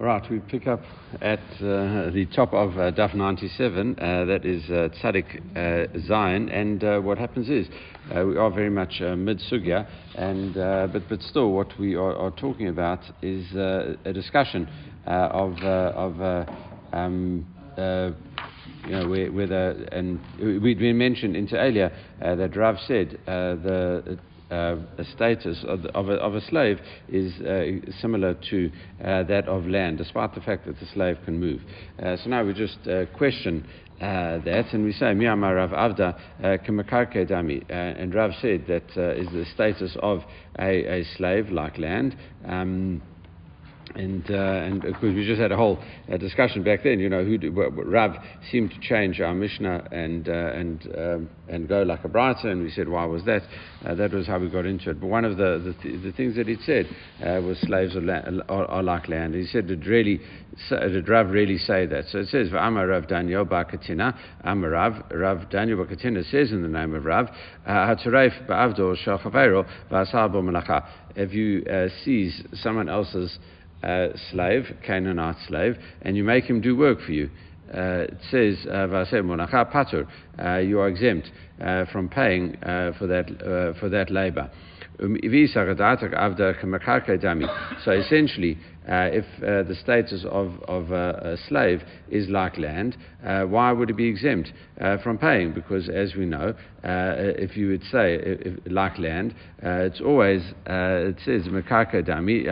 Right, we pick up at uh, the top of uh, Daf 97, uh, that is uh, Tzadik uh, Zayin, and uh, what happens is uh, we are very much uh, mid sugya, and but but still, what we are, are talking about is a discussion of of um, you know, whether and we, we mentioned into earlier that Rav said the uh, status of, of, a, of, a, slave is uh, similar to uh, that of land, despite the fact that the slave can move. Uh, so now we just uh, question uh, that, and we say, Miyama Rav Avda Kamakarke Dami. And Rav said that is the status of a, a slave like land. Um, and uh, and because we just had a whole uh, discussion back then, you know, who do, Rav seemed to change our Mishnah and uh, and um, and go like a brighter, and we said why was that? Uh, that was how we got into it. But one of the the, th- the things that he said uh, was slaves are, la- are, are, like land. He said did really did Rav really say that? So it says Amar Rav Daniel Bakatina Amar Rav Rav Daniel Bakatina says in the name of Rav uh, Ba'avdo Shachavero Malacha. If you seize someone else's uh, slave, Canaanite slave, and you make him do work for you. Uh, it says, uh, uh you are exempt uh, from paying uh, for that, for that labor. Um, so essentially, uh, if uh, the status of, of a slave is like land, uh, why would it be exempt uh, from paying? Because as we know, uh, if you would say if, like land, uh, it's always it says mekarka dami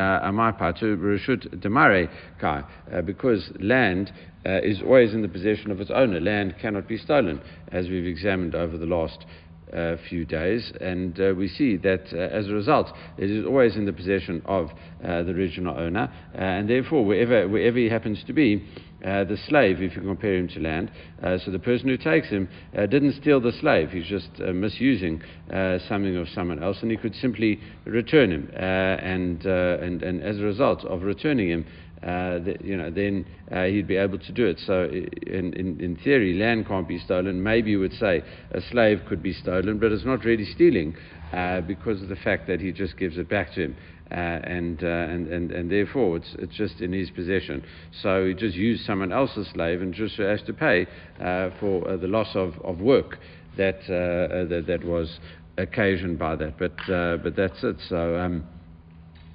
kai, because land is always in the possession of its owner. Land cannot be stolen, as we've examined over the last uh, few days, and uh, we see that uh, as a result, it is always in the possession of uh, the original owner, uh, and therefore, wherever, wherever he happens to be, uh, the slave, if you compare him to land, so the person who takes him didn't steal the slave, he's just misusing something of someone else, and he could simply return him, and, and, and as a result of returning him, uh, you know, then uh, he'd be able to do it. So, in, in, in, theory, land can't be stolen. Maybe you would say a slave could be stolen, but it's not really stealing uh, because of the fact that he just gives it back to him. Uh, and, uh, and, and, and therefore, it's, it's just in his possession. So he just used someone else's slave and just has to pay uh, for the loss of, of work that, that, that was occasioned by that. But, but that's it. So, um,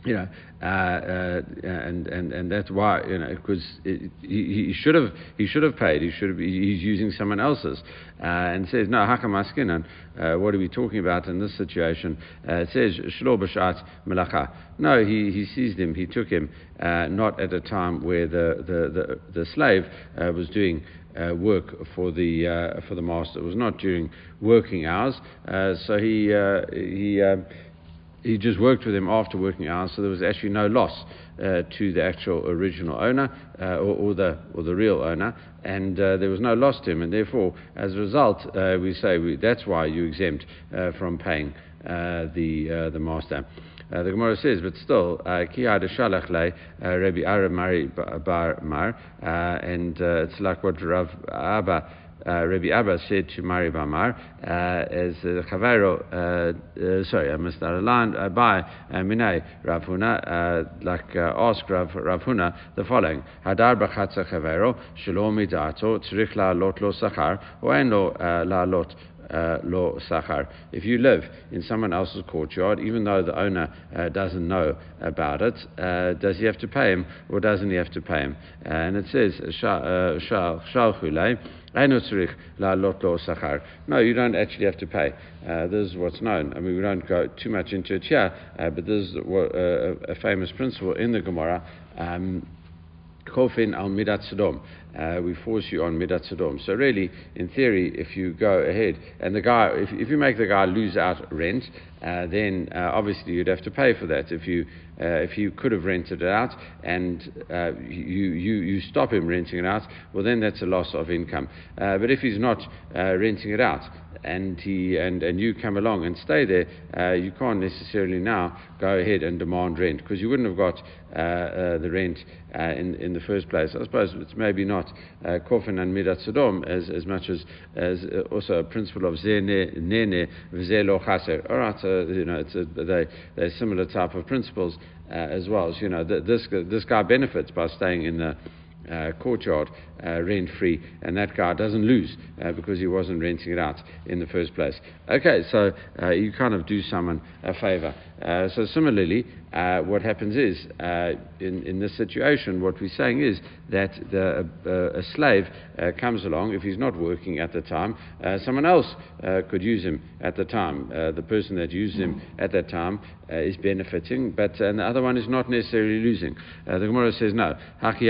you know, uh, uh, and and and that's why you know because he, he should have he should have paid. He should have he's using someone else's, uh, and says no hakamaskinan. Uh, what are we talking about in this situation? Uh, it says shlo b'shat melacha. No, he, he seized him. He took him uh, not at a time where the the the, the slave was doing. work for the for the master. It was not during working hours, so he he he just worked with him after working hours, so there was actually no loss uh, to the actual original owner uh, or, or, the or the real owner, and uh, there was no loss to him, and therefore, as a result, uh, we say we, that's why you exempt uh, from paying uh, the the master. the Gemara says, but still, ki Kiyad Shalach le Rabbi Aramari Bar Mar, and it's like what Rav Abba uh, Rabbi Abba said to Mari Bamar, uh, as Chavero, uh, uh, sorry, I missed that line, by Minay Ravuna, like ask Rav, Ravuna the following, Hadar Bachatza Chavero, Shalom Midato, Tzrich La Lot Lo Sachar, Oen Lo La Lot uh, lo sachar. If you live in someone else's courtyard, even though the owner uh, doesn't know about it, uh, does he have to pay him or doesn't he have to pay him? And it says, shal chulei. No, you don't actually have to pay. Uh, this is what's known. I mean, we don't go too much into it here, uh, but this is uh, a famous principle in the Gemara. Um, Kofin al midat sodom. Uh, we force you on midat sodom. So really, in theory, if you go ahead and the guy, if, if you make the guy lose out rent, uh, then uh, obviously you'd have to pay for that. If you uh, if you could have rented it out and uh, you, you, you stop him renting it out, well then that's a loss of income. Uh, but if he's not renting it out and he and, and you come along and stay there, you can't necessarily now go ahead and demand rent because you wouldn't have got the rent in in the first place. I suppose it's maybe not kofin and midat sodom as as much as as also a principle of zene nene vzelo chaser. All right, you know it's a, they they're similar type of principles uh, as well. So, you know, th- this, this guy benefits by staying in the uh, courtyard uh, rent free, and that guy doesn't lose uh, because he wasn't renting it out in the first place. Okay, so uh, you kind of do someone a favor. Uh, so similarly, uh, what happens is in, in this situation, what we're saying is that the, a slave comes along if he's not working at the time. someone else could use him at the time. the person that uses him at that time is benefiting, but and the other one is not necessarily losing. the Gemara says no. Haki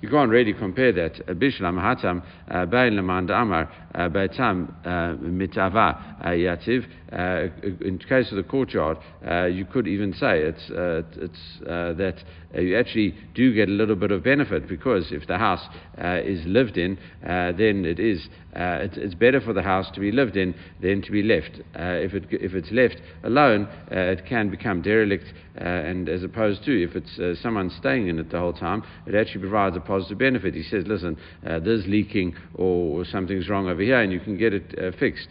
you can't really compare that. Bishlam hatam uh, bain lemand amar uh, baitam uh, mitava yativ. In case of the courtyard, you could even say it's it's that you actually do get a little bit of benefit because if the house uh, is lived in, uh, then it is uh, it's, it's, better for the house to be lived in than to be left. Uh, if, it, if it's left alone, uh, it can become derelict, uh, and as opposed to if it's someone staying in it the whole time, it actually provides a positive benefit. He says, listen, there's leaking or, or, something's wrong over here, and you can get it fixed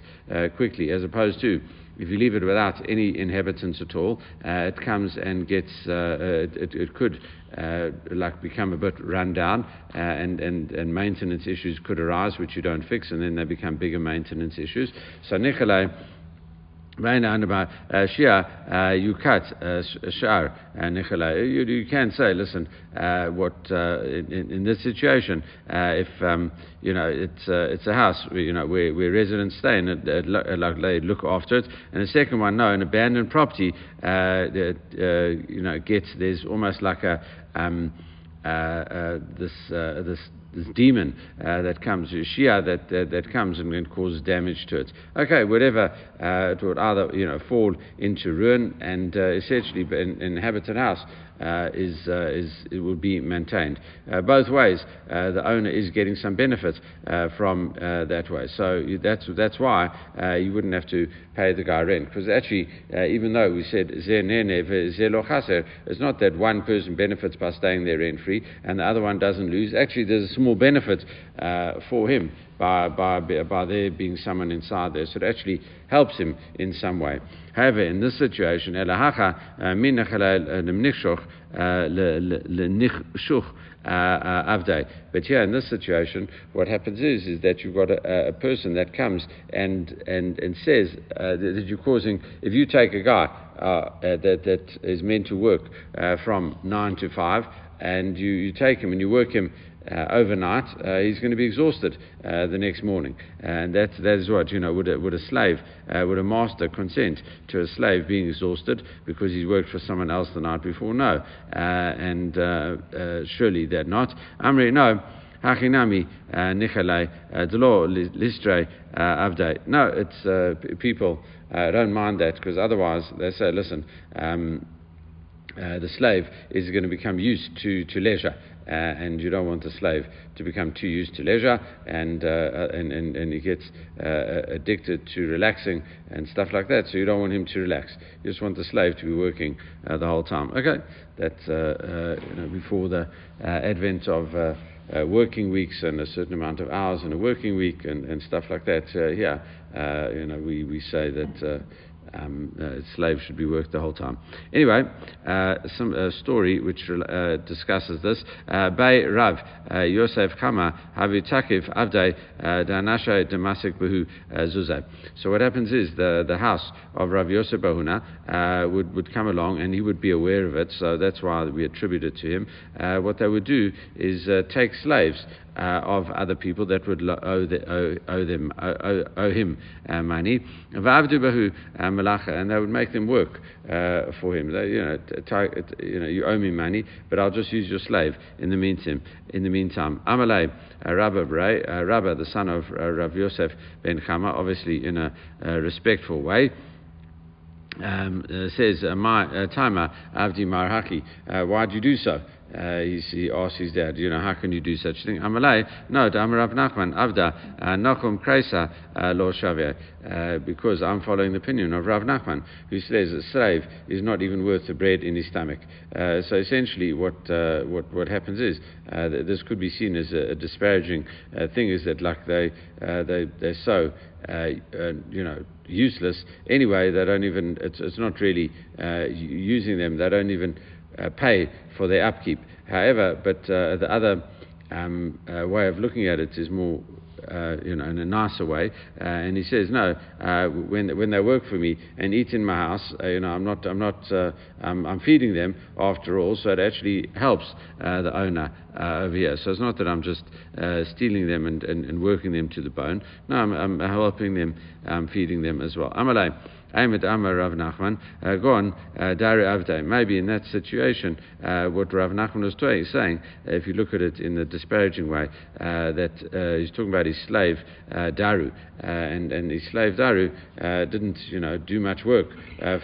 quickly, as opposed to if you leave it without any inhabitants at all, uh, it comes and gets, uh, uh it, it, could uh, like become a bit run down, uh, and, and, and maintenance issues could arise which you don't fix, and then they become bigger maintenance issues. So Nicholai Right now, about uh, Shia, uh, you cut uh, Shar Nicholai. You, you can say, listen, uh, what uh, in, in, this situation, uh, if um, you know it's it's a house, you know, where, where residents stay and they look after it, and the second one, no, an abandoned property that you know gets there's almost like a um, this this this demon uh, that comes, Shia that, that, that comes and, and, causes damage to it. Okay, whatever, uh, it would either you know fall into ruin and uh, essentially an inhabited house uh, is, uh, is, it will be maintained. Uh, both ways, uh, the owner is getting some benefit from that way. So that's, that's why you wouldn't have to pay the guy rent. Because actually, even though we said it's not that one person benefits by staying there rent free and the other one doesn't lose. Actually, there's a small benefit for him by, by, by there being someone inside there. So it actually helps him in some way. However, in this situation, uh, uh, uh, but here in this situation, what happens is, is that you've got a, a person that comes and, and, and says uh, that you're causing, if you take a guy uh, that, that is meant to work uh, from 9 to 5, and you, you take him and you work him uh, overnight, uh, he's going to be exhausted uh, the next morning. And that, that is what, you know, would a, would a slave, uh, would a master consent to a slave being exhausted because he's worked for someone else the night before? No. Uh, and uh, surely they're not. Amri, no. Hachinami nichalei delo listre avdei. No, it's people don't mind that because otherwise they say, listen, um, uh, the slave is going to become used to, to leisure. Uh, and you don't want the slave to become too used to leisure and, uh, uh and, and, and, he gets uh, addicted to relaxing and stuff like that. So you don't want him to relax. You just want the slave to be working the whole time. Okay, that's you know, before the advent of. Uh, working weeks and a certain amount of hours in a working week and, and stuff like that. Uh, yeah, uh, you know, we, we say that um, uh, slaves should be worked the whole time. Anyway, uh, some uh, story which uh, discusses this. Uh, Bay Rav uh, Yosef Kama Havitakif Avdei Danasha Damasik Bahu Zuzay. So what happens is the, the house of Rav Yosef Bahuna would, would come along and he would be aware of it, so that's why we attribute it to him. what they would do is take slaves of other people that would owe, the, owe, owe them owe, owe him uh, money. uh, and they would make them work uh, for him. They, you know, t- you know, you owe me money, but I'll just use your slave in the meantime. In the meantime, Amalei uh, Rabba, uh, Rabba, the son of uh, Rav Yosef ben Chama, obviously in a respectful way um, uh, says, uh, my, uh, Taima Avdi Marhaki, uh, why do you do so? Uh, he asks his dad, you know, how can you do such a thing? Amalei, no, Amar Rav Nachman, Avda, Nachum Kreisa, Lo Shaveh, because I'm following the opinion of Rav Nachman, who says a slave is not even worth the bread in his stomach. Uh, so essentially, what, uh, what, what happens is, uh, this could be seen as a, a disparaging thing, is that like they, they, they're so, you know, useless anyway, they don't even, it's, it's not really using them, they don't even uh, pay for their upkeep. However, but uh, the other um, uh, way of looking at it is more uh, you know, in a nicer way. Uh, and he says, no, uh, when, when they work for me and eat in my house, uh, you know, I'm not, I'm not, uh, I'm, I'm, feeding them after all, so it actually helps uh, the owner over here. So it's not that I'm just stealing them and, and, and, working them to the bone. No, I'm, I'm helping them, I'm feeding them as well. Amalai. Ahmed Amar Rav Nachman, uh, go on, uh, Dari Avdai. Maybe in that situation, uh, what Rav Nachman was doing, saying, uh, if you look at it in a disparaging way, that he's talking about his slave Daru, and, and his slave Daru didn't, you know, do much work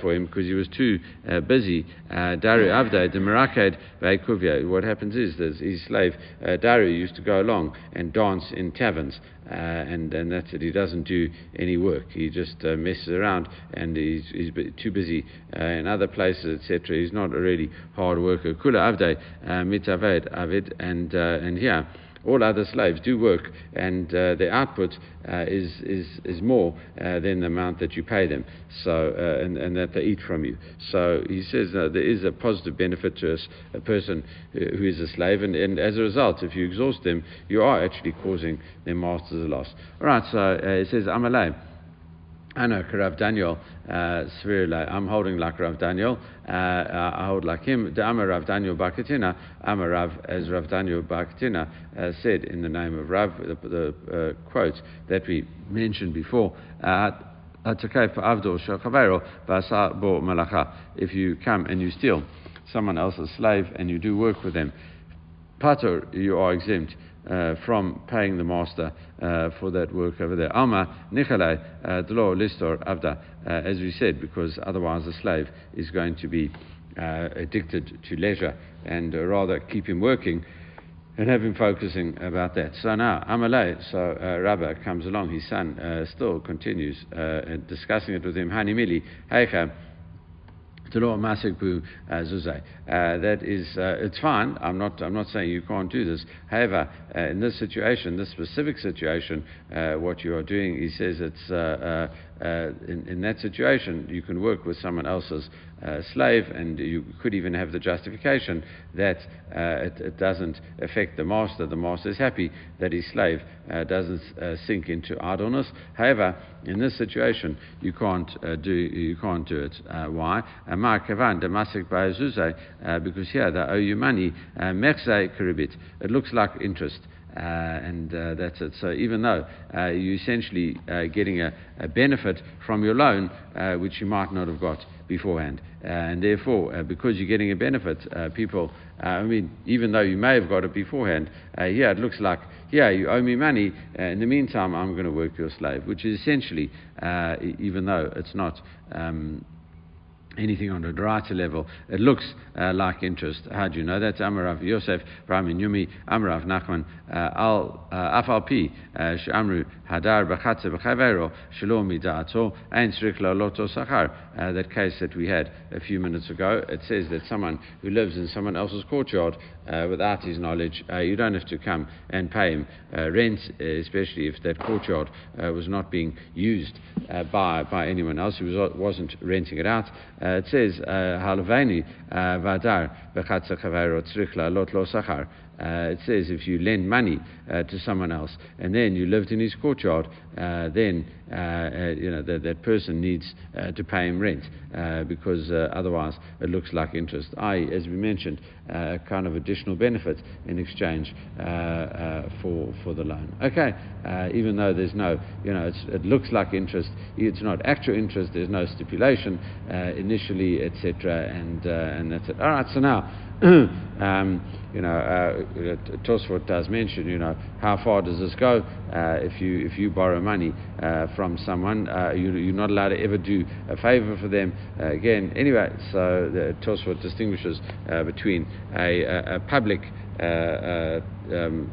for him because he was too busy. Daru Avdai, the Meraked Vaikuvia. What happens is that his slave Daru used to go along and dance in taverns. Uh, and, and that's it. He doesn't do any work. He just uh, messes around and he's, he's too busy uh, in other places, etc. He's not a really hard worker. Kula avdei mitaved avid, and and here all other slaves do work, and uh, their output uh, is, is, is more uh, than the amount that you pay them, so, and, and that they eat from you. So he says there is a positive benefit to us, a person who is a slave, and, and as a result, if you exhaust them, you are actually causing their masters a loss. All right, so he says, I'm a I know Rav Daniel, uh, I'm holding like Rav Daniel, uh, I hold like him. The Amar Rav Daniel Bakatina, Amar Rav, as Rav Daniel Bakatina uh, said in the name of Rav, the, the uh, quote that we mentioned before. Uh, if you come and you steal someone else's slave and you do work with them, pater, you are exempt uh, from paying the master uh, for that work over there. Alma Nicholai uh, Dlo Listor Avda, uh, as we said, because otherwise the slave is going to be uh, addicted to leisure and rather keep him working and have him focusing about that. So now, Amalei, so uh, Rabba comes along, his son uh, still continues uh, discussing it with him. Hanimili, Heicha, Masik uh, That is, uh, it's fine. I'm not, I'm not saying you can't do this. However, uh, in this situation, this specific situation, what you are doing, he says it's uh, in, in, that situation, you can work with someone else's uh, slave, and you could even have the justification that uh, it, it, doesn't affect the master. The master is happy that his slave uh, doesn't uh, sink into idleness. However, in this situation, you can't do you can't do it. why? Because here they owe you money. It looks like interest. Uh, and uh, that's it. So even though uh, you're essentially uh, getting a, a, benefit from your loan, uh, which you might not have got beforehand, uh, and therefore, because you're getting a benefit, people, I mean, even though you may have got it beforehand, yeah, it looks like, yeah, you owe me money. in the meantime, I'm going to work your slave, which is essentially, even though it's not. Um, anything on a deraita level, it looks uh, like interest. How do you know that? Amarav Yosef, Ramin Yumi, Amarav Nachman, uh, Al uh, Afalpi, uh, Shamru, Hadar Bachatze B'chavero, Shalom Mida'ato, Ein Srikla Loto Sachar. That case that we had a few minutes ago, it says that someone who lives in someone else's courtyard uh, without his knowledge, uh, you don't have to come and pay him uh, rent, especially if that courtyard was not being used by, by anyone else who was, wasn't renting it out. it says, Halavani Vadar Lot Lo Sachar. Uh, it says if you lend money uh, to someone else and then you lived in his courtyard, uh, then uh, uh, you know that, that person needs uh, to pay him rent because otherwise it looks like interest. I, as we mentioned, a kind of additional benefit in exchange for for the loan. Okay, even though there's no, you know, it looks like interest, it's not actual interest. There's no stipulation initially, etc. And and that's it. All right. So now. um, you know, uh, Tosfot does mention, you know, how far does this go? Uh, if you if you borrow money uh, from someone, uh, you, are not allowed to ever do a favor for them uh, again. Anyway, so the Tosfot distinguishes uh, between a, a, a public um,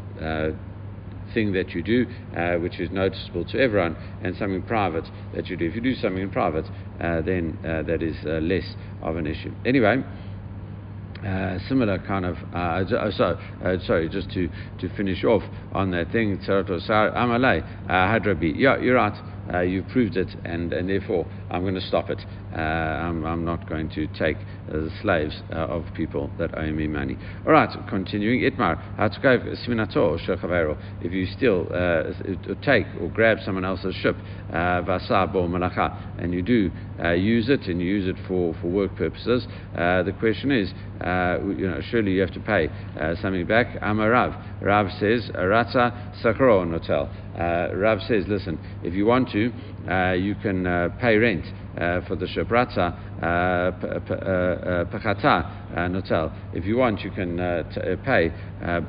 thing that you do, uh, which is noticeable to everyone, and something private that you do. If you do something in private, uh, then uh, that is less of an issue. Anyway. Uh, similar kind of uh, uh, so, uh, sorry just to, to finish off on that thing Amalei Hadrabi yeah you're right uh, you've proved it, and, and therefore I'm going to stop it. Uh, I'm, I'm, not going to take uh, the slaves uh, of people that owe me money. All right, continuing. Itmar, if you still uh, uh take or grab someone else's ship, uh, and you do uh, use it and you use it for, for work purposes, the question is, you know, surely you have to pay something back. Amarav, Rav Rav says, Ratza Sakro Notel. Rav says, listen, if you want to, you can pay rent Uh, for the Shabratza uh, Pachata uh, Notel. If you want, you can t- pay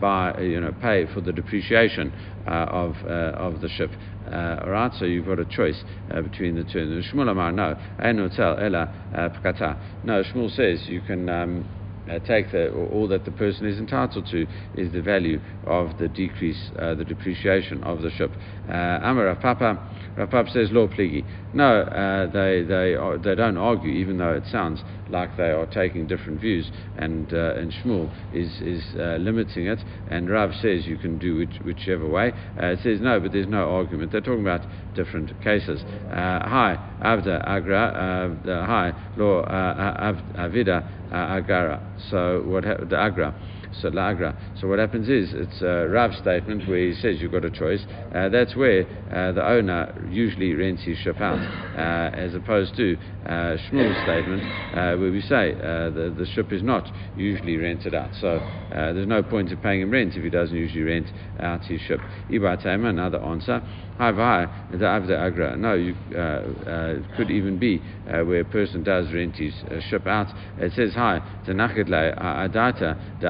by you know pay for the depreciation of of the ship. Uh, all right, so you've got a choice uh, between the two. And Shmuel Amar, no, Notel Ella Pachata. No, Shmuel says you can. Um, uh, take the, all that the person is entitled to is the value of the decrease, uh, the depreciation of the ship. Uh, Amar Papa, Rav says, Law pligi. No, uh, they, they, are, they don't argue, even though it sounds like they are taking different views, and, uh, and Shmuel is, is uh, limiting it, and Rav says you can do which, whichever way. Uh, it says no, but there's no argument. They're talking about different cases. Uh, hi, Avda Agra, uh, hi, Law Avida Agara. So what ha- the Agra. So lagra. So what happens is it's a Rav statement where he says you've got a choice. Uh, that's where uh, the owner usually rents his ship out, uh, as opposed to uh, Shmuel's statement uh, where we say uh, the, the ship is not usually rented out. So uh, there's no point in paying him rent if he doesn't usually rent out his ship. Ibatama, another answer. No, you, could even be where a person does rent his ship out. It says, Hi, the adata the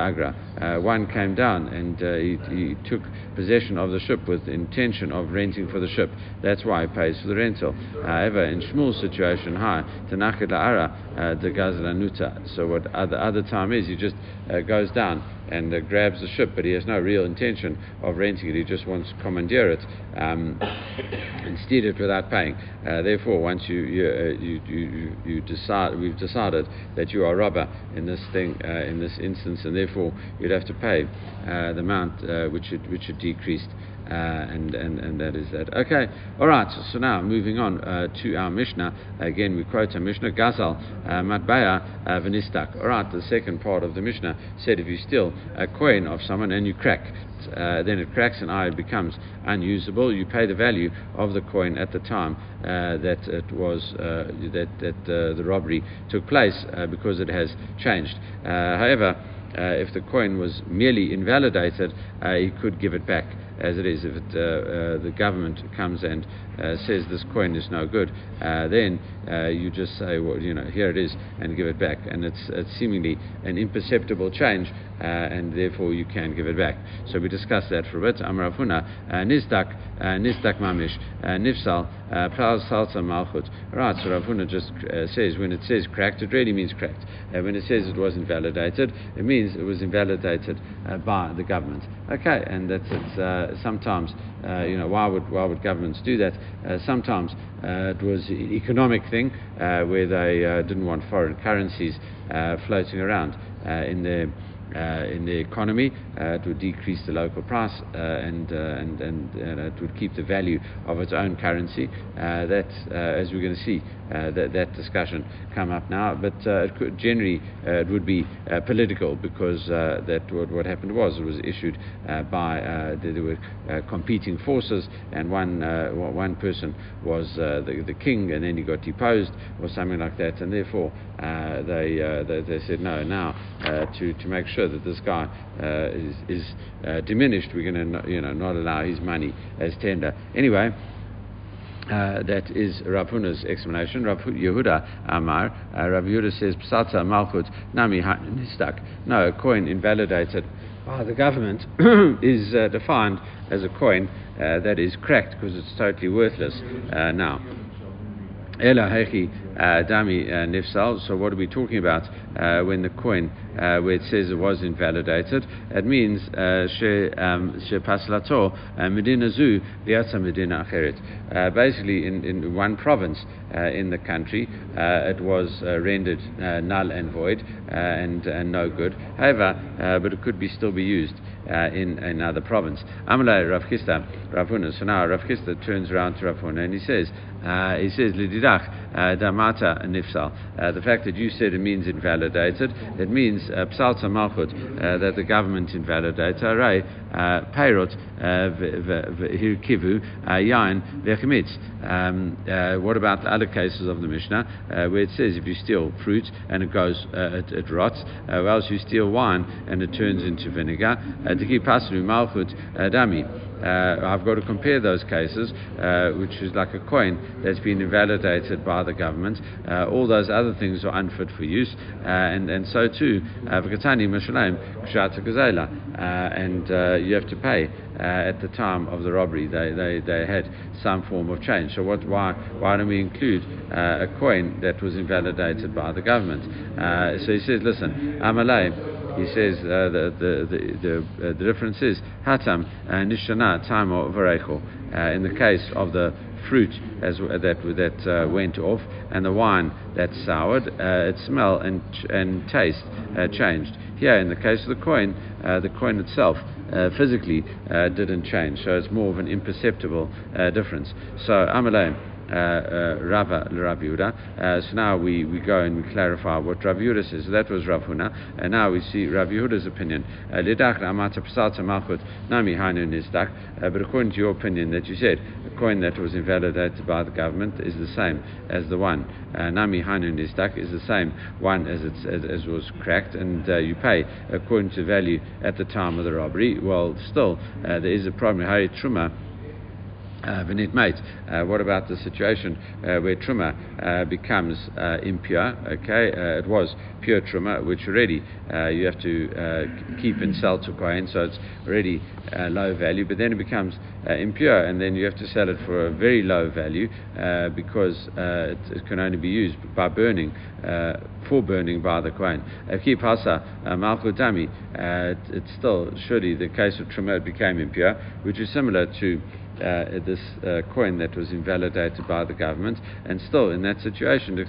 agra. One came down and he, he took possession of the ship with intention of renting for the ship. That's why he pays for the rental. However, in Shmuel's situation, hi, Tanakh La'ara, uh, the Gazlanuta. So what the other time is, he just uh, goes down and uh, grabs the ship, but he has no real intention of renting it. He just wants to commandeer it um, and steer it without paying. Uh, therefore, once you you, uh, you, you, you, decide, we've decided that you are a robber in this thing, uh, in this instance, and therefore you'd have to pay uh, the amount which had, which had decreased. Uh, and, and, and that is that. Okay, all right, so, so now moving on uh, to our Mishnah. Again, we quote our Mishnah, Gazal, uh, Matbaya, uh, Venistak. All right, the second part of the Mishnah said if you steal a coin of someone and you crack, uh, then it cracks and it becomes unusable. You pay the value of the coin at the time uh, that it was uh, that that uh, the robbery took place because it has changed. however, if the coin was merely invalidated, you could give it back as it is. If it, uh, uh, the government comes and uh, says this coin is no good, then uh, you just say, well, you know, here it is, and give it back. And it's, it's seemingly an imperceptible change, uh, and therefore you can give it back. So we discussed that for a bit. Amrafuna, nizdak, nizdak mamish, nifsal, pral salsa malchut. Right, so Ravuna just says when it says cracked, it really means cracked. when it says it was invalidated, it means it was invalidated by the government. Okay, and that's it's sometimes, you know, why would why would governments do that? Uh, sometimes uh, it was an economic thing uh, where they didn't want foreign currencies floating around in their uh, in the economy. Uh, it would decrease the local price uh, and, and, and it would keep the value of its own currency. that, as we're going to see, Uh, that, that discussion come up now. But uh, it could, generally, uh, it would be political because that what, what happened was it was issued by there were competing forces, and one one person was the, the king, and then he got deposed or something like that, and therefore they, they, they said no now to to make sure that this guy uh, is, is uh, diminished, we're going to you know not allow his money as tender. Anyway. Uh, that is Rav Huna's explanation. Rav Yehuda Amar, uh, Rav Yehuda says, Psata Malchut Nami Nistak. No, a coin invalidated by the government is uh, defined as a coin uh, that is cracked because it's totally worthless uh, now. Ela Hechi uh, Dami uh, Nifsal. So, what are we talking about uh, when the coin, uh, where it says it was invalidated? It means She um, Paslato Medina Zu Viata Medina Acheret. Basically, in, in one province in the country, it was rendered null and void and, and no good. However, but it could be still be used. Uh, in another province. Amalai Rav Chisda, Rav Huna. So now Rav Chisda turns around to Rav Huna and he says, uh, he says, Lididach, Uh, damata nifsal. Uh, the fact that you said it means invalidated, it means uh, psalta malchut, uh, that the government invalidates. Aray, uh, peirot hirkivu yain vechemitz. Um, what about the other cases of the Mishnah where it says if you steal fruit and it goes, it, it, rots, or else you steal wine and it turns into vinegar? Malchut dami. Uh, I've got to compare those cases, uh, which is like a coin that's been invalidated by the government. Uh, all those other things are unfit for use, uh, and, and so too, uh, and you have to pay at the time of the robbery. They, they, they had some form of change. So what, why, why don't we include a coin that was invalidated by the government? so he says, listen, I'm Amalei he says uh, the, the, the, the, uh, difference is hatam uh, nishana time or varecho. Uh, in the case of the fruit as that that uh, went off and the wine that soured, uh, its smell and and taste changed. Here, in the case of the coin, the coin itself physically didn't change, so it's more of an imperceptible difference. So Amalei. Uh, uh, Rava Rav Yehuda. Uh, so now we, we go and we clarify what Rav Yehuda says. So that was Rav Huna, and now we see Rav Yehuda's opinion. Lidach Malchut Nami. But according to your opinion that you said, a coin that was invalidated by the government is the same as the one. Nami Hainu Nizdak is the same one as, it's, as, as was cracked, and you pay according to value at the time of the robbery. Well, still, there is a problem. Hari Truma uh, mate. Uh, what about the situation uh, where truma uh, becomes uh, impure? Okay, it was pure truma, which already you have to keep and sell to kohen, so it's already low value. But then it becomes impure, and then you have to sell it for a very low value because it, it, can only be used by burning, for burning by the kohen. Keep hasa malchutami. It's still surely the case of truma became impure, which is similar to uh, this uh, coin that was invalidated by the government, and still in that situation, uh,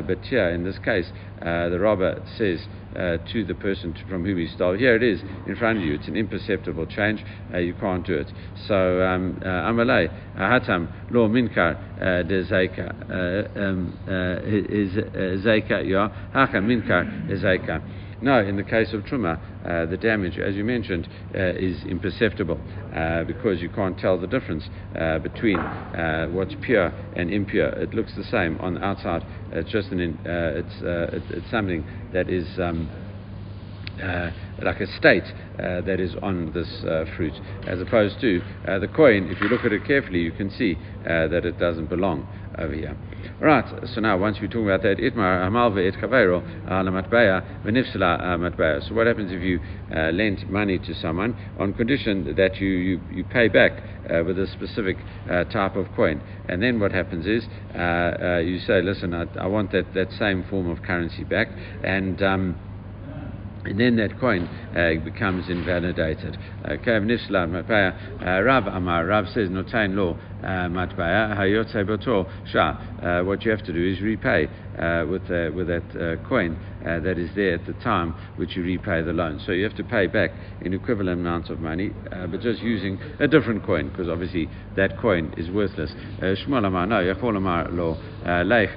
but here in this case, uh, the robber says uh, to the person from whom he stole, here it is in front of you. It's an imperceptible change. Uh, you can't do it. So amalei hatam lo minkar de zeka um, zeka ya haka minkar zeka. No, in the case of truma, uh, the damage, as you mentioned, uh, is imperceptible uh, because you can't tell the difference uh, between uh, what's pure and impure. It looks the same on the outside. It's just an, in, uh, it's, it's something that is. Um, like a state uh, that is on this uh, fruit, as opposed to uh, the coin. If you look at it carefully, you can see that it doesn't belong over here. Right, so now once we talk about that, itmar amalve et kavero ala venifsala matbaya. So what happens if you uh, lend money to someone on condition that you, you, you pay back uh, with a specific uh, type of coin? And then what happens is uh, uh, you say, listen, I, I, want that, that same form of currency back, and um, and then that coin uh, becomes invalidated. Okay, uh, Rav Amar, Rav says, Notain law, uh, matbaya, hayotze botor, sha. Uh, what you have to do is repay uh, with, uh, with that coin that is there at the time which you repay the loan. So you have to pay back an equivalent amount of money, but just using a different coin, because obviously that coin is worthless. Shmuel Amar, no, Yachol Amar lo, leich,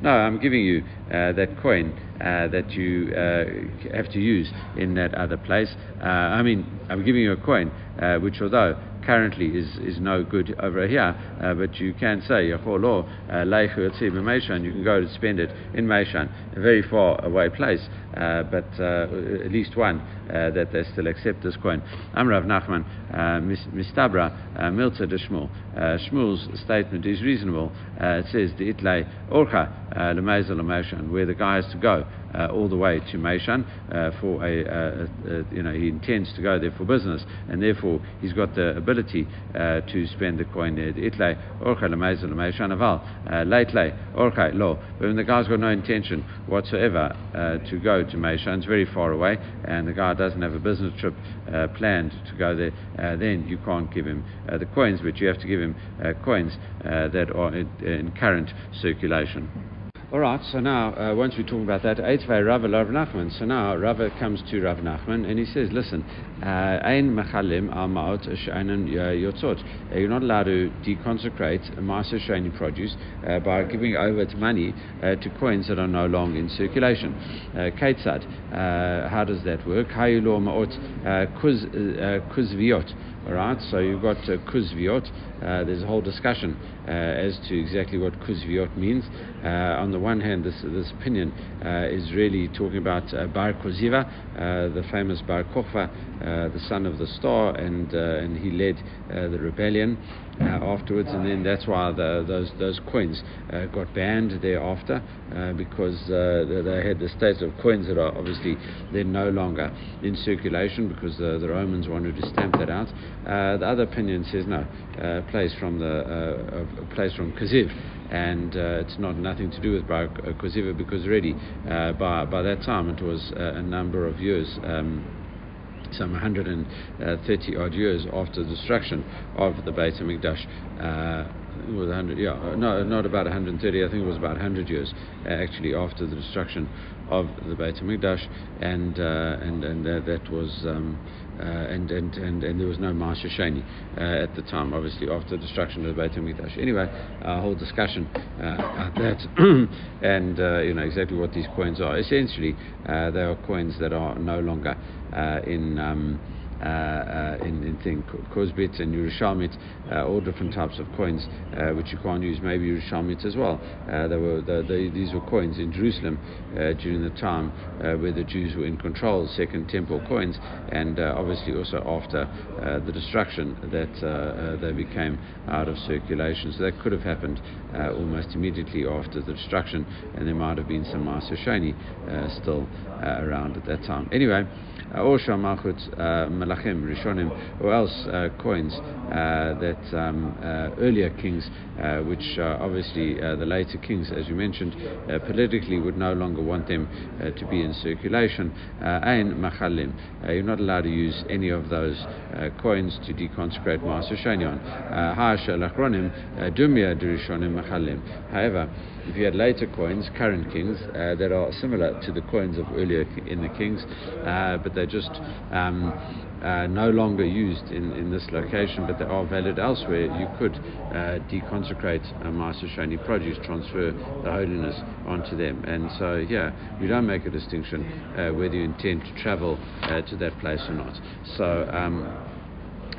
No, I'm giving you that coin uh, that you uh, have to use in that other place. Uh, I mean, I'm giving you a coin, which although currently is, is no good over here, uh, but you can say, Yachol uh, and you can go to spend it in Meishan, a very far away place, uh, but at least one that they still accept this coin. Amrav Nachman, Mistabra, Milta de Shmuel. Shmuel's statement is reasonable. it says, the Itlay Orcha, Lemeza where the guy has to go uh, all the way to Meishan uh, for a, you know, he intends to go there for business, and therefore he's got the ability uh, to spend the coin there. Itle orcha lemezel lemeishan aval leitle orcha lo. But when the guy's got no intention whatsoever uh, to go to Meishan, it's very far away, and the guy doesn't have a business trip uh, planned to go there, uh, then you can't give him the coins, but you have to give him coins that are in, in current circulation. All right, so now, uh, once we talk about that, Eitzvei Rav Rav Nachman. So now Rav comes to Rav Nachman and he says, listen, uh, Ein Mechalim al Ma'ot Shainan Yotzot. Uh, you're not allowed to deconsecrate a Master Shani produce uh, by giving over its money uh, to coins that are no longer in circulation. Keitzad, how does that work? Hayulo Ma'ot Kuzviot. All right, so you've got uh, kuzviot. Uh, there's a whole discussion uh, as to exactly what kuzviot means. Uh, on the one hand, this, this opinion uh, is really talking about uh, Bar Koziva, the famous Bar Kokhba, the son of the star, and, and he led the rebellion. afterwards, and then that's why the, those those coins got banned thereafter because they had the states of coins that are obviously then no longer in circulation because the, the Romans wanted to stamp that out. Uh, the other opinion says no, uh, plays from the uh, from Kaziv, and uh, it's not nothing to do with Bar Koziva because already uh, by by that time it was uh, a number of years. Um, some 130 odd years after the destruction of the Beit HaMikdash. Uh, was 100, yeah, no, not about 130, I think it was about 100 years uh, actually after the destruction of the Beit HaMikdash, and, uh, and, and that was. Um, uh, and, and, and, and there was no Marsha Shani uh, at the time, obviously, after the destruction of the Beit HaMikdash. Anyway, a whole discussion uh, about that and you know exactly what these coins are. Essentially, they are coins that are no longer in. Um, uh, uh, Uh, in, in thing, and Yerushalmit, uh, all different types of coins uh, which you can't use, maybe Yerushalmit as well. Uh, were the, the, these were coins in Jerusalem during the time where the Jews were in control, Second Temple coins, and obviously also after the destruction that they became out of circulation. So that could have happened almost immediately after the destruction, and there might have been some Maser Shani still around at that time. Anyway, Osha Malchut Melachim Rishonim, or else uh, coins uh, that um, uh, earlier kings, which obviously the later kings, as you mentioned, politically would no longer want them to be in circulation. Ein Machalim, you're not allowed to use any of those coins to deconsecrate Master Shanion. Ha'asha Lachronim Dumya Durishonim Machalim. However, if you had later coins, current kings, uh, that are similar to the coins of earlier in the kings, uh, but they're just um, uh, no longer used in, in this location, but they are valid elsewhere, you could uh, deconsecrate a Master Shani produce, transfer the holiness onto them. And so, yeah, we don't make a distinction uh, whether you intend to travel uh, to that place or not. So, um,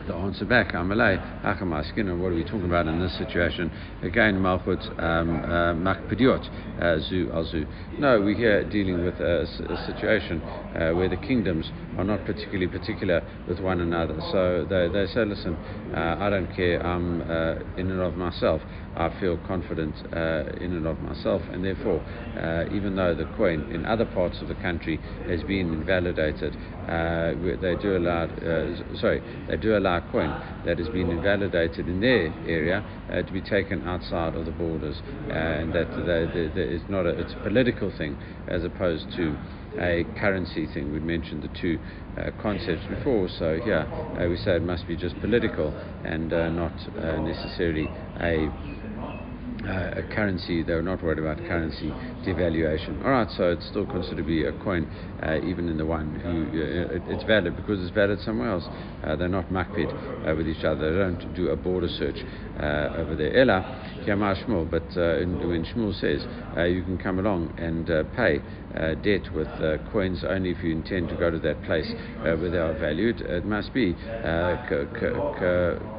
the answer back, Amalei, Achamaskin, and what are we talking about in this situation? Again, Malchut um, uh, Makpediot, uh, Zu al Zu. No, we're here dealing with a, a situation uh, where the kingdoms are not particularly particular with one another. So they, they say, listen, uh, I don't care, I'm uh, in and of myself. I feel confident uh, in and of myself, and therefore, even though the coin in other parts of the country has been invalidated, they do allow, sorry, they do allow coin that has been invalidated in their area uh, to be taken outside of the borders, uh, and that it's not a, it's a political thing as opposed to a currency thing. We mentioned the two uh, concepts before, so here uh, we say it must be just political and uh, not necessarily a uh, a currency, they're not worried about currency devaluation. All right, so it's still considered to be a coin, uh, even in the one who uh, it, it's valid because it's valid somewhere else. Uh, they're not makpid uh, with each other. They don't do a border search uh, over there. Ella, Yamar Shmuel, but when Shmuel says you can come along and pay debt with coins only if you intend to go to that place where they are valued, it must be kasher malchut makpidot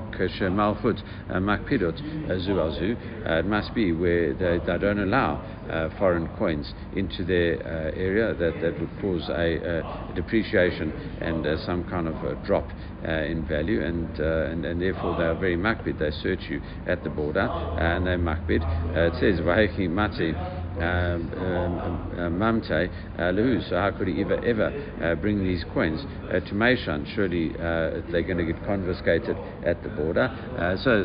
zu al zu. It must be where they, they don't allow uh, foreign coins into their uh, area that, that would cause a, a depreciation and uh, some kind of a drop uh, in value, and, uh, and, and therefore they are very makbid. They search you at the border and they makbid. it says, um, um, um, mamte lehu. So how could he ever ever uh, bring these coins uh, to Meishan? Surely uh, they're going to get confiscated at the border. so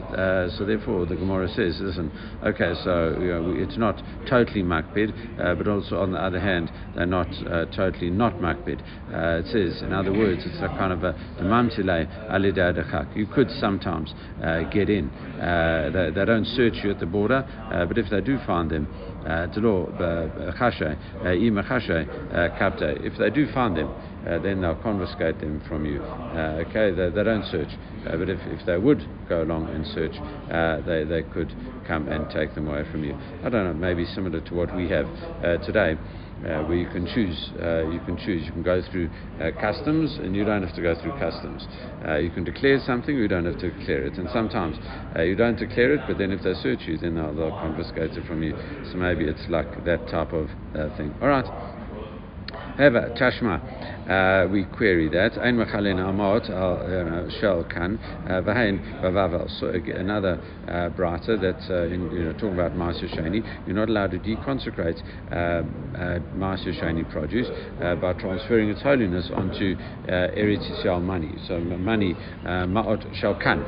so therefore the Gemara says, listen, okay, so you know, it's not totally makbid, but also on the other hand they're not totally not makbid. it says, in other words, it's a kind of a mamtile alidadachak. You could sometimes get in. They, they, don't search you at the border, but if they do find them, uh, uh, if they do find them, uh, then they'll confiscate them from you. Uh, okay, they, they, don't search, uh, but if, if they would go along and search, uh, they, they could come and take them away from you. I don't know, maybe similar to what we have today uh, where you can choose. Uh, you can choose. You can go through uh, customs, and you don't have to go through customs. Uh, you can declare something, you don't have to declare it. And sometimes uh, you don't declare it, but then if they search you, then they'll, they'll confiscate it from you. So maybe it's like that type of uh, thing. All right. However, Tashma, uh, we query that. Ein machalin amot al shel kan uh, v'hain v'vavel. So another uh, brata that uh, in, you know talking about Maaser Sheni, you're not allowed to deconsecrate uh, uh, Maaser Sheni produce uh, by transferring its holiness onto uh, Eretz Yisrael money. So money ma'ot shel kan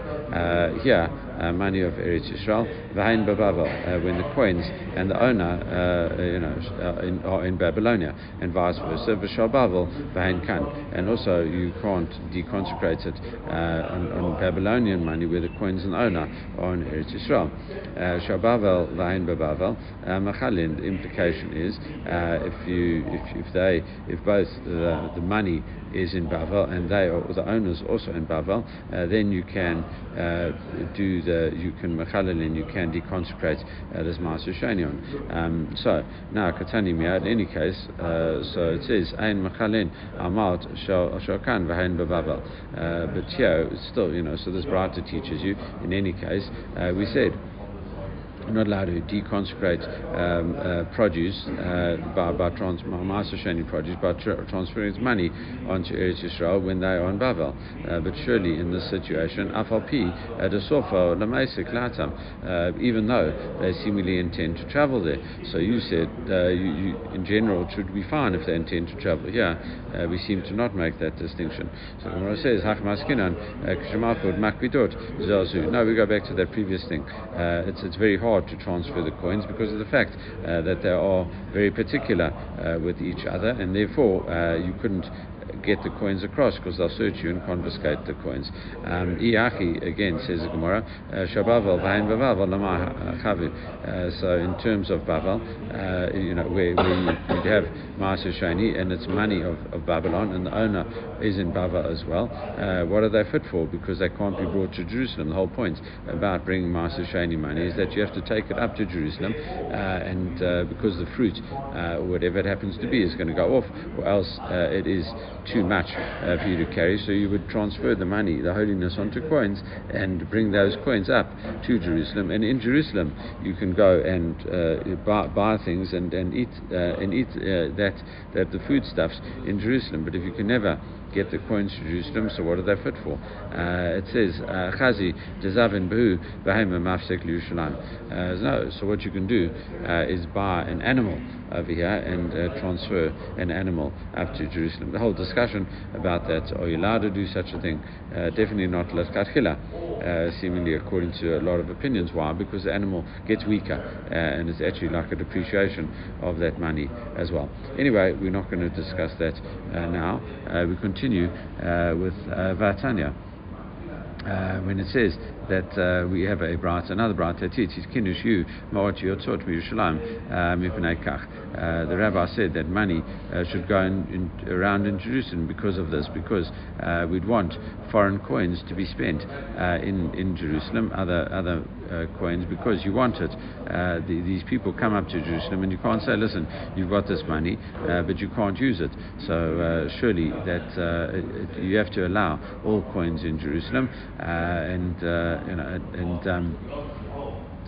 here money of Eretz Yisrael v'hain v'vavel when the coins and the owner you know in, are in Babylonia and vice versa so Bavel. And also, you can't deconsecrate it uh, on, on, Babylonian money where the coins and owner are in Eretz Yisrael. Uh, Shabavel Vain Babavel uh. The implication is uh, if you if, if they if both the, the money is in Bavel and they are the owners also in Bavel, uh, then you can uh, do the you can Machalin and you can deconsecrate uh, this Shanion. Um, so now Katani in any case, so it says Ein Machalin Amalt Shokan Vahain Bababel. But here, still, you know, so this Brata teaches you, in any case, uh, we said not allowed to deconsecrate um, uh, produce uh, by, by trans- produce by tra- transferring its money onto Eretz Yisrael when they are on Bavel. Uh, but surely in this situation, Afalpi, Adasofo, Lamaisik, Latam, uh, even though they seemingly intend to travel there. So you said, uh, you, you, in general, it should be fine if they intend to travel here. Uh, we seem to not make that distinction. So Gemara says, Hachmaskinan, Kshamakod, Makbidot, Zazu. No, we go back to that previous thing. it's, it's very hard hard to transfer the coins because of the fact uh, that they are very particular uh, with each other, and therefore uh, you couldn't get the coins across because they'll search you and confiscate the coins. Um, again, says the Gemara, uh, Shabavel, Vain Bavel, uh, So, in terms of Bavel, uh, you know, where, where you, would have Maaser Shani and it's money of, of Babylon and the owner is in Bavel as well, uh, what are they fit for? Because they can't be brought to Jerusalem. The whole point about bringing Maaser Shani money is that you have to take it up to Jerusalem uh, and uh, because the fruit, whatever it happens to be, is going to go off, or else it is too much uh, for you to carry, so you would transfer the money, the holiness, onto coins and bring those coins up to Jerusalem. And in Jerusalem, you can go and uh, buy, buy, things and, and eat uh, and eat uh, that that the foodstuffs in Jerusalem. But if you can never get the coins to Jerusalem, so what are they fit for? Uh, it says, uh, Chazi, Jezavin Behu, Bahema Mafsek Yerushalayim. Uh, no, so what you can do uh, is buy an animal over here and transfer an animal up to Jerusalem. The whole discussion about that, are you allowed to do such a thing? Definitely not Laskatchila, seemingly according to a lot of opinions. Why? Because the animal gets weaker and it's actually like a depreciation of that money as well. Anyway, we're not going to discuss that now. we continue continue uh, with uh, Vatanya. Uh, when it says that uh, we have a bright, another bright Tatit, is Kinnush Yu, Ma'ot Yotzot Yerushalayim, Mipnei Kach. Uh, the rabbi said that money uh, should go in, in, around in Jerusalem because of this, because uh, we'd want foreign coins to be spent uh, in, in Jerusalem, other, other uh, coins, because you want it. The, these people come up to Jerusalem and you can't say, listen, you've got this money, but you can't use it. So surely that it, you have to allow all coins in Jerusalem, and, you know, and um,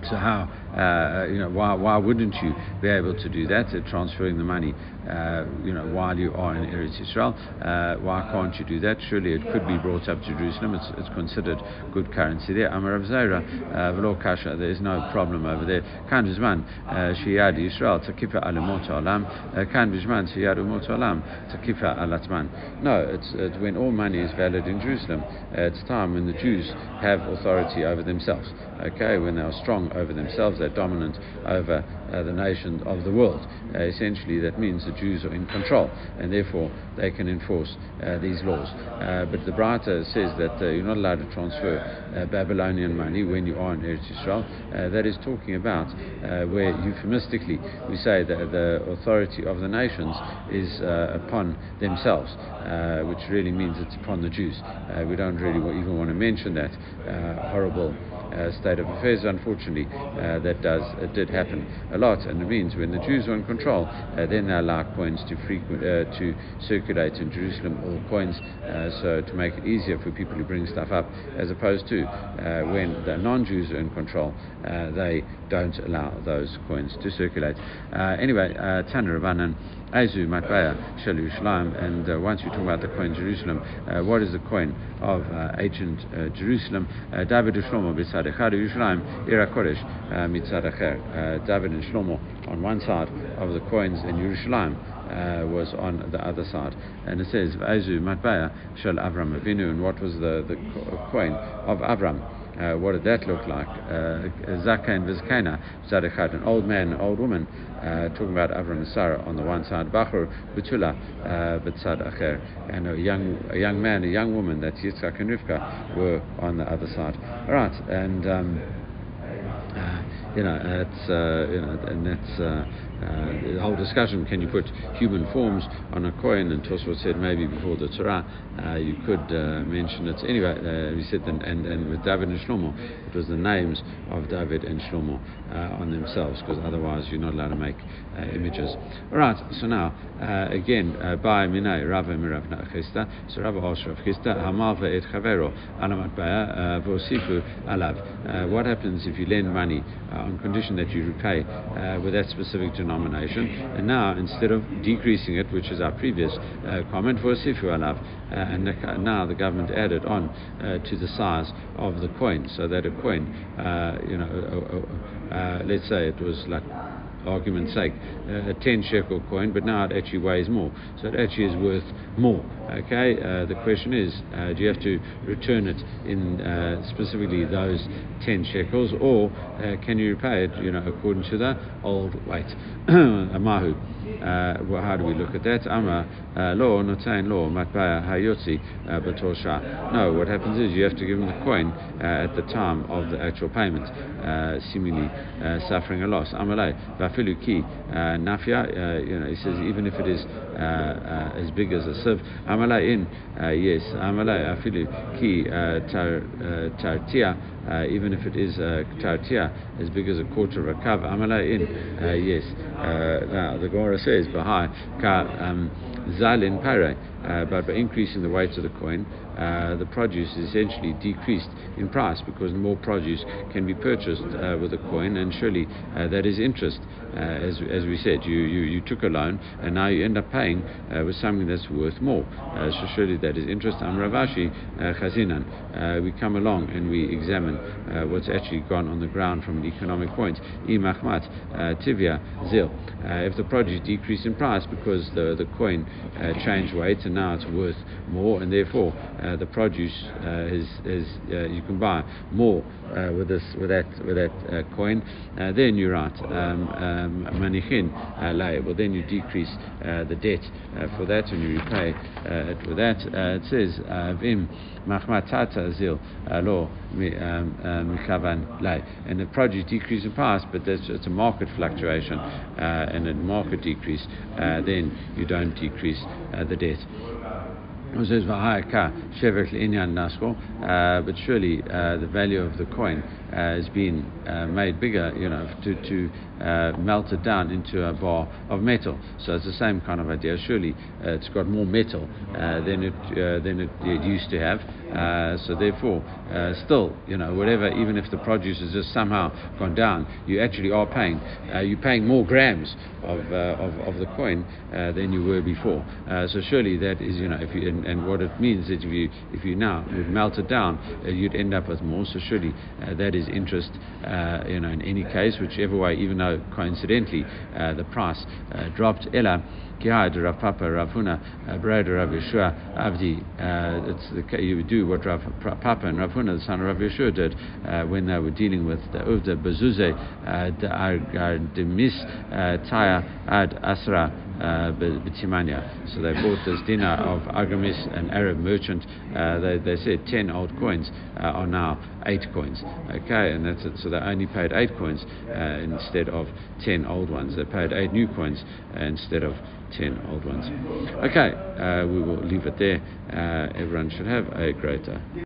so how, uh, you know, why, why wouldn't you be able to do that, uh, transferring the money, uh, you know, while you are in Eretz Israel? Uh, why can't you do that? Surely it could be brought up to Jerusalem. It's, it's considered good currency there. Amar of Zaira, uh, Velo Kasha, there is no problem over there. Kan Bizman, uh, Shiyad Israel, Takifa Alamot Olam, Kan Bizman, Shiyad Umot Olam, Takifa Alatman. No, it's, it's when all money is valid in Jerusalem. it's time when the Jews have authority over themselves. Okay, when they are strong over themselves, they're dominant over uh, the nations of the world. Uh, essentially, that means the Jews are in control, and therefore they can enforce uh, these laws. Uh, but the Braita says that uh, you're not allowed to transfer Babylonian money when you are in Eretz Yisrael. that is talking about where euphemistically we say that the authority of the nations is upon themselves, which really means it's upon the Jews. we don't really even want to mention that horrible state of affairs. Unfortunately, uh, that does it did happen a lot, and it means when the Jews are in control, uh, then they allow coins to frequent uh, to circulate in Jerusalem, all coins, uh, so to make it easier for people to bring stuff up, as opposed to uh, when the non-Jews are in control, they don't allow those coins to circulate. anyway, uh, Tanner Rabbanan. Azu Matbaya Shel Yerushalayim, and uh, once you talk about the coin Jerusalem, uh, what is the coin of uh, ancient uh, Jerusalem? Uh, David Shlomo b'tzad echad Yerushalayim, Ira Kodesh uh, mitzad acher. David and Shlomo on one side of the coins in Yerushalayim. Uh, was on the other side. And it says, Azu Matbaya Shel Avram Avinu, and what was the, the coin of Avram? Uh, what did that look like? Uh, Zaka and Vizkana, Zadechad, an old man, an old woman, uh, talking about Avram and Sarah on the one side, Bachur, Betula, Betzad Acher, and a young, a young man, a young woman, that's Yitzhak and Rivka, were on the other side. All right, and um, you know, it's, uh, you know, and that's uh, uh, the whole discussion. Can you put human forms on a coin? And Tosfot said maybe before the Torah uh, you could uh, mention it. Anyway, uh, he said, and, and, and, with David and Shlomo, it was the names of David and Shlomo on themselves, because otherwise you're not allowed to make images. All right. So now again, by Minay Rava Mirav Chisda. So Rav Chisda, Hamal et Chavero Alamat Baya Vosifu Alav. What happens if you lend money? on condition that you repay uh, with that specific denomination. And now, instead of decreasing it, which is our previous uh, comment for Sifu Alav, uh, and now the government added on uh, to the size of the coin, so that a coin, uh, you know, let's say it was like argument's sake, a 10 shekel coin, but now it actually weighs more. So it actually is worth more. Okay, uh, the question is, uh, do you have to return it in uh, specifically those 10 shekels, or can you repay it, you know, according to the old weight? Amahu. Uh, well, how do we look at that? Ama uh, law, notain law, matbaya hayotzi uh, batosha. No, what happens is you have to give them the coin uh, at the time of the actual payment, uh, seemingly suffering a loss. Amalei, vafilu ki nafia. You know, he says even if it is as big as a sieve. Amalai uh, yes, Amalai afilu ki uh, tartia, uh, even if it is a tartia as big as a quarter of a kav. Amalai in, yes. now the Gemara says, Bahai ka um, zalin pare. Uh, but by increasing the weight of the coin, uh, the produce is essentially decreased in price because more produce can be purchased uh, with a coin, and surely uh, that is interest. Uh, as, as we said, you, you, you took a loan and now you end up paying uh, with something that's worth more. so surely that is interest. Amravashi chazinan. we come along and we examine what's actually gone on the ground from an economic point. Imachmat tivya zil. If the produce decreased in price because the, the coin changed weight and now it's worth more, and therefore uh, the produce uh, is, is uh, you can buy more uh, with this with that with that coin. Then you're right, um, um, manichin um, Well, then you decrease the debt for that, and you repay it with that. it says vim lo mikavan lay, and the produce decrease in price, but it's a market fluctuation uh, and a market decrease. Uh, then you don't decrease uh, the debt. Uh, but surely uh, the value of the coin uh, has been uh, made bigger, you know, to, to uh, melt it down into a bar of metal. So it's the same kind of idea. Surely uh, it's got more metal than it than it, it, used to have. Uh, so therefore, uh, still, you know, whatever, even if the produce has just somehow gone down, you actually are paying. Uh, you're paying more grams of, of, of the coin than you were before. so surely that is, you know, if you and, and, what it means is if you if you now would melt it down, you'd end up with more. So surely that is interest, uh, you know, in any case, whichever way, even though coincidentally uh, the price uh, dropped. Ella, Kihad, Rav Papa, Rav Huna, uh, Brad, Rav Yehoshua, Avdi. Uh, it's the, you do what Rav Papa and Rav Huna, the son of Rav Yehoshua, did uh, when they were dealing with the Uvda Bazuze, the Mis Taya Ad Asra. Uh, so they bought this dinar of Agamis, an Arab merchant. Uh, they, they said 10 old coins uh, are now 8 coins. Okay, and that's it. So they only paid 8 coins uh, instead of 10 old ones. They paid 8 new coins instead of 10 old ones. Okay, uh, we will leave it there. everyone should have a great day.